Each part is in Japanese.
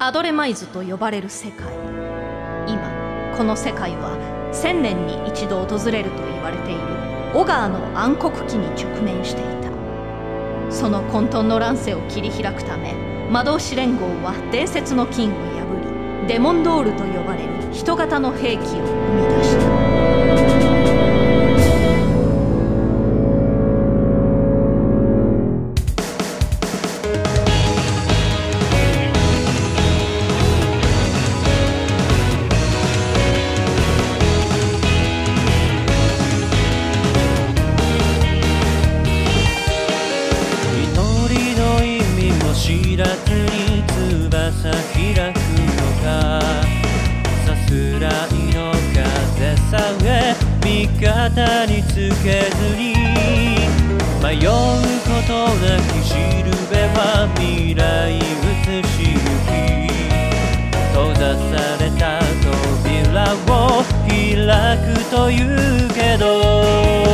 アドレマイズと呼ばれる世界。今この世界は千年に一度訪れると言われているオガーの暗黒期に直面していた。その混沌の乱世を切り開くため魔導士連合は伝説の金を破りデモンドールと呼ばれる人型の兵器を生み出した。うことなくしるべは未来映し行き。閉ざされた扉を開くというけど。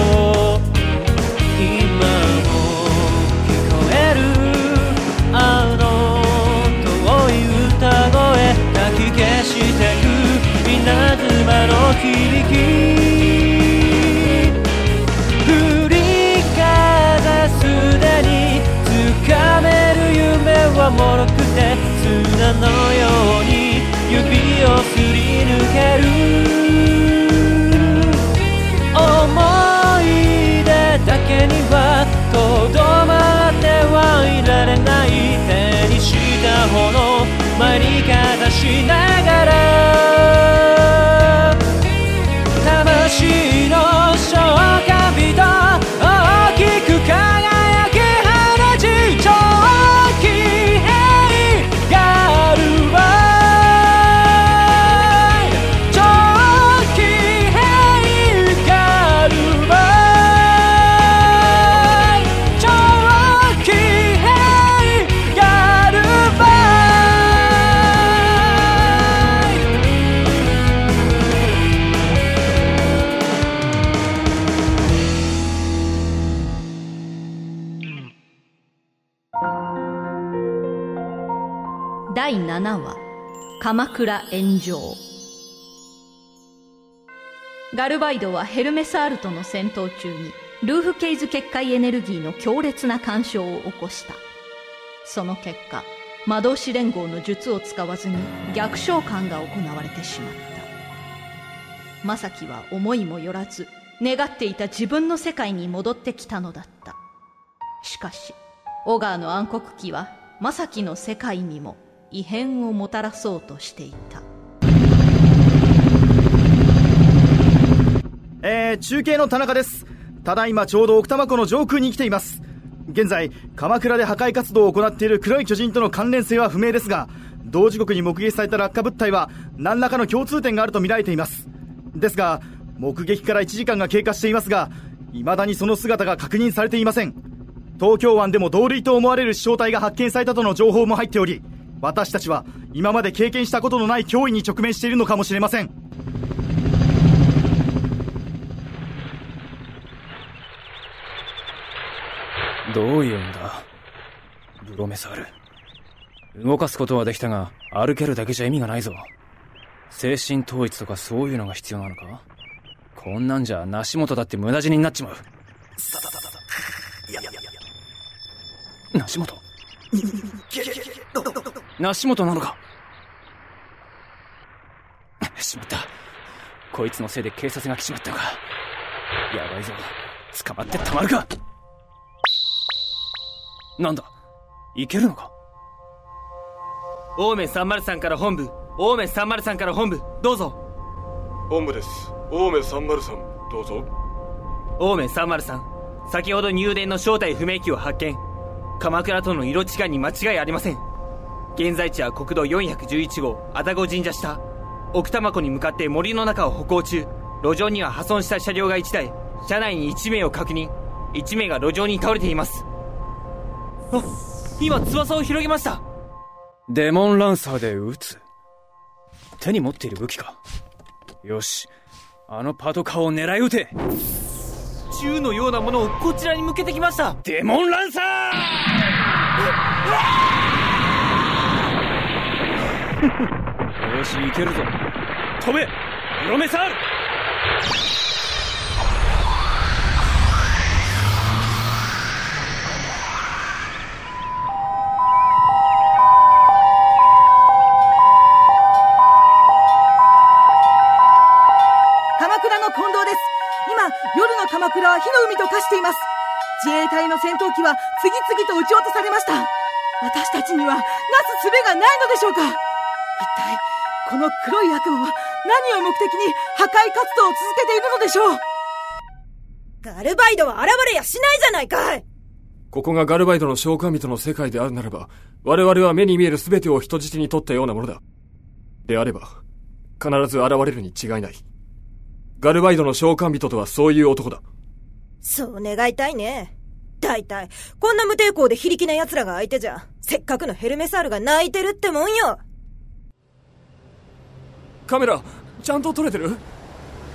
7話鎌倉炎上。ガルバイドはヘルメスアルトの戦闘中にルーフケイズ結界エネルギーの強烈な干渉を起こした。その結果魔導士連合の術を使わずに逆召喚が行われてしまった。正樹は思いもよらず願っていた自分の世界に戻ってきたのだった。しかしオガーの暗黒期は正樹の世界にも異変をもたらそうとしていたえー、中継の田中です。ただいまちょうど奥多摩湖の上空に来ています。現在、鎌倉で破壊活動を行っている黒い巨人との関連性は不明ですが、同時刻に目撃された落下物体は何らかの共通点があると見られています。ですが、目撃から1時間が経過していますが、未だにその姿が確認されていません。東京湾でも同類と思われる飛翔体が発見されたとの情報も入っており、私たちは今まで経験したことのない脅威に直面しているのかもしれません。どういうんだ？ブロメサール。動かすことはできたが歩けるだけじゃ意味がないぞ。精神統一とかそういうのが必要なのか？こんなんじゃ梨本だって無駄死にになっちまう。梨本梨本なのか？しまった。こいつのせいで警察が来ちまったのか。やばいぞ。捕まってたまるか。なんだ？いけるのか？オーメン303から本部。オーメン303から本部。どうぞ。本部です。青梅303どうぞ。オーメン303先ほど入電の正体不明機を発見。鎌倉との色違いに間違いありません現在地は国道411号愛宕神社下。奥多摩湖に向かって森の中を歩行中。路上には破損した車両が1台。車内に1名を確認。1名が路上に倒れています。あ今翼を広げました。デモンランサーで撃つ。手に持っている武器か。よし。あのパトカーを狙い撃て。銃のようなものをこちらに向けてきました。デモンランサーよし行けるぞ。飛べブロメサール鎌倉の近藤です。今夜の鎌倉は火の海と化しています。自衛隊の戦闘機は次々と撃ち落とされました。私たちにはなす術がないのでしょうか。体この黒い悪魔は何を目的に破壊活動を続けているのでしょう？ガルバイドは現れやしないじゃないかいここがガルバイドの召喚人の世界であるならば、我々は目に見える全てを人質に取ったようなものだ。であれば、必ず現れるに違いない。ガルバイドの召喚人とはそういう男だ。そう願いたいね。大体、こんな無抵抗で非力な奴らが相手じゃ、せっかくのヘルメサールが泣いてるってもんよ。カメラ、ちゃんと撮れてる？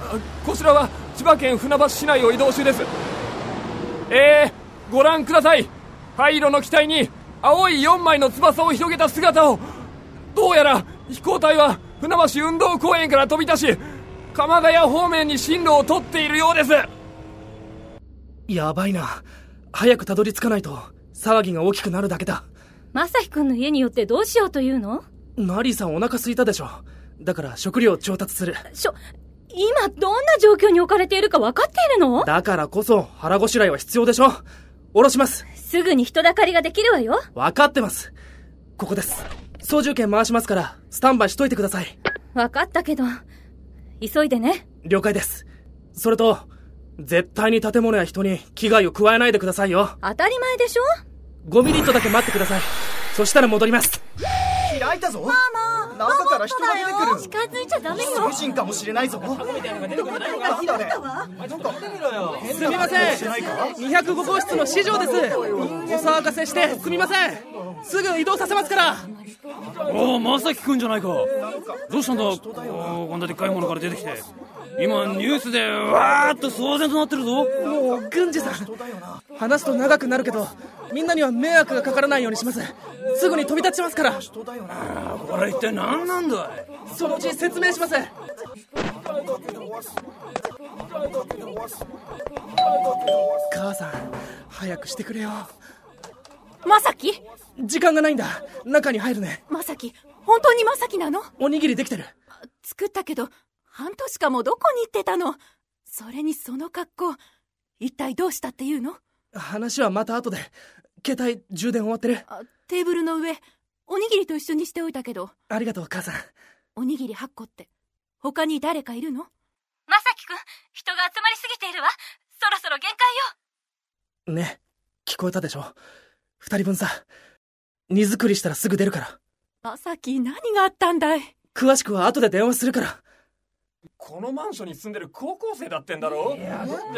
あこちらは千葉県船橋市内を移動中です。えー、ご覧ください。灰色の機体に青い4枚の翼を広げた姿を。どうやら飛行隊は船橋運動公園から飛び出し、鎌ヶ谷方面に進路を取っているようです。やばいな。早くたどり着かないと、騒ぎが大きくなるだけだ。まさひくんの家によってどうしようというの？ナリーさんお腹空いたでしょ。だから食料調達する。しょ、今どんな状況に置かれているか分かっているの？だからこそ腹ごしらえは必要でしょ。下ろします。すぐに人だかりができるわよ。分かってます。ここです。操縦権回しますから、スタンバイしといてください。分かったけど、急いでね。了解です。それと、絶対に建物や人に危害を加えないでくださいよ。当たり前でしょ？5ミリットだけ待ってください。そしたら戻ります。開いたぞママ中から人が出てくる近づいちゃダメよ。囚人かもしれないぞすみません。205号室の市場です。お騒がせしてすみません。すぐ移動させますから。おおまさきくんじゃないかどうしたんだ？おーこんなでっかいものから出てきて今ニュースでわーっと騒然となってるぞもう、郡司さん。話すと長くなるけど、みんなには迷惑がかからないようにします。すぐに飛び立ちますから。これ一体何なんだい？そのうち説明します。母さん、早くしてくれよ。まさき時間がないんだ。中に入るね。まさき、本当にまさきなの？おにぎりできてる。作ったけど、半年間もどこに行ってたの？それにその格好、一体どうしたっていうの？話はまた後で。携帯充電終わってる。あテーブルの上、おにぎりと一緒にしておいたけど、ありがとう、母さん。おにぎり8個って、他に誰かいるの？まさきくん、人が集まりすぎているわ。そろそろ限界よ。ね、聞こえたでしょ？二人分さ。荷造りしたらすぐ出るから。まさき、何があったんだい？詳しくは後で電話するから。このマンションに住んでる高校生だってんだろ？じ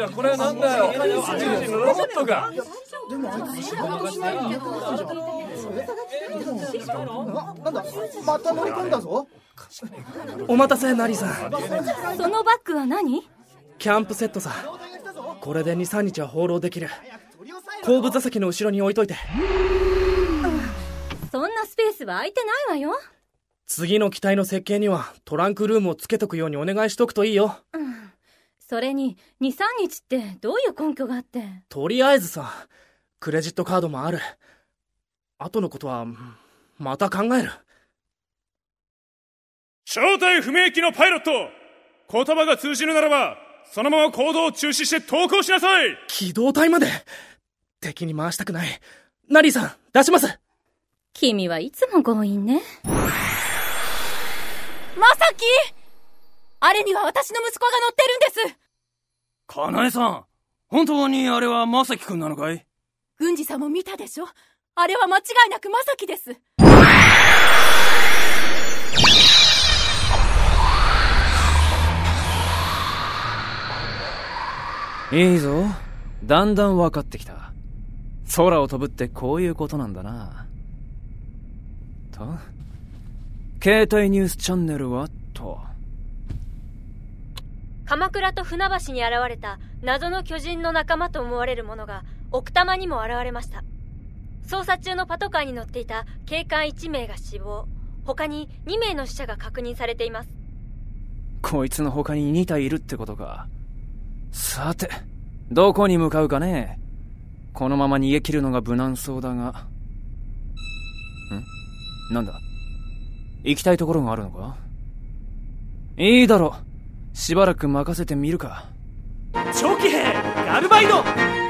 ゃあこれはなんだよ？宇宙人のロボットかでもあいつ仕事しないのになんだまた乗り込んだぞお待たせ、ナリーさん。そのバッグは何キャンプセットさ。これで2、3日は放浪できる。後部座席の後ろに置いといて。そんなスペースは空いてないわよ。次の機体の設計にはトランクルームをつけとくようにお願いしとくといいよ。それに、2、3日ってどういう根拠があって？とりあえずさ、クレジットカードもある。後のことは、また考える。正体不明機のパイロット言葉が通じるならば、そのまま行動を中止して投降しなさい機動隊まで敵に回したくない。ナリーさん、出します。君はいつも強引ね。まさきあれには私の息子が乗ってるんです。かなえさん本当にあれはまさきくんなのかい？郡司さんも見たでしょ？あれは間違いなくまさきです。いいぞ。だんだん分かってきた空を飛ぶってこういうことなんだな。と携帯ニュースチャンネルはと。鎌倉と船橋に現れた謎の巨人の仲間と思われる者が奥多摩にも現れました。捜査中のパトカーに乗っていた警官1名が死亡。他に2名の死者が確認されています。こいつの他に2体いるってことか。さてどこに向かうかねこのまま逃げ切るのが無難そうだが。ん？なんだ？行きたいところがあるのか？いいだろ。しばらく任せてみるか。長騎兵ガルバイド。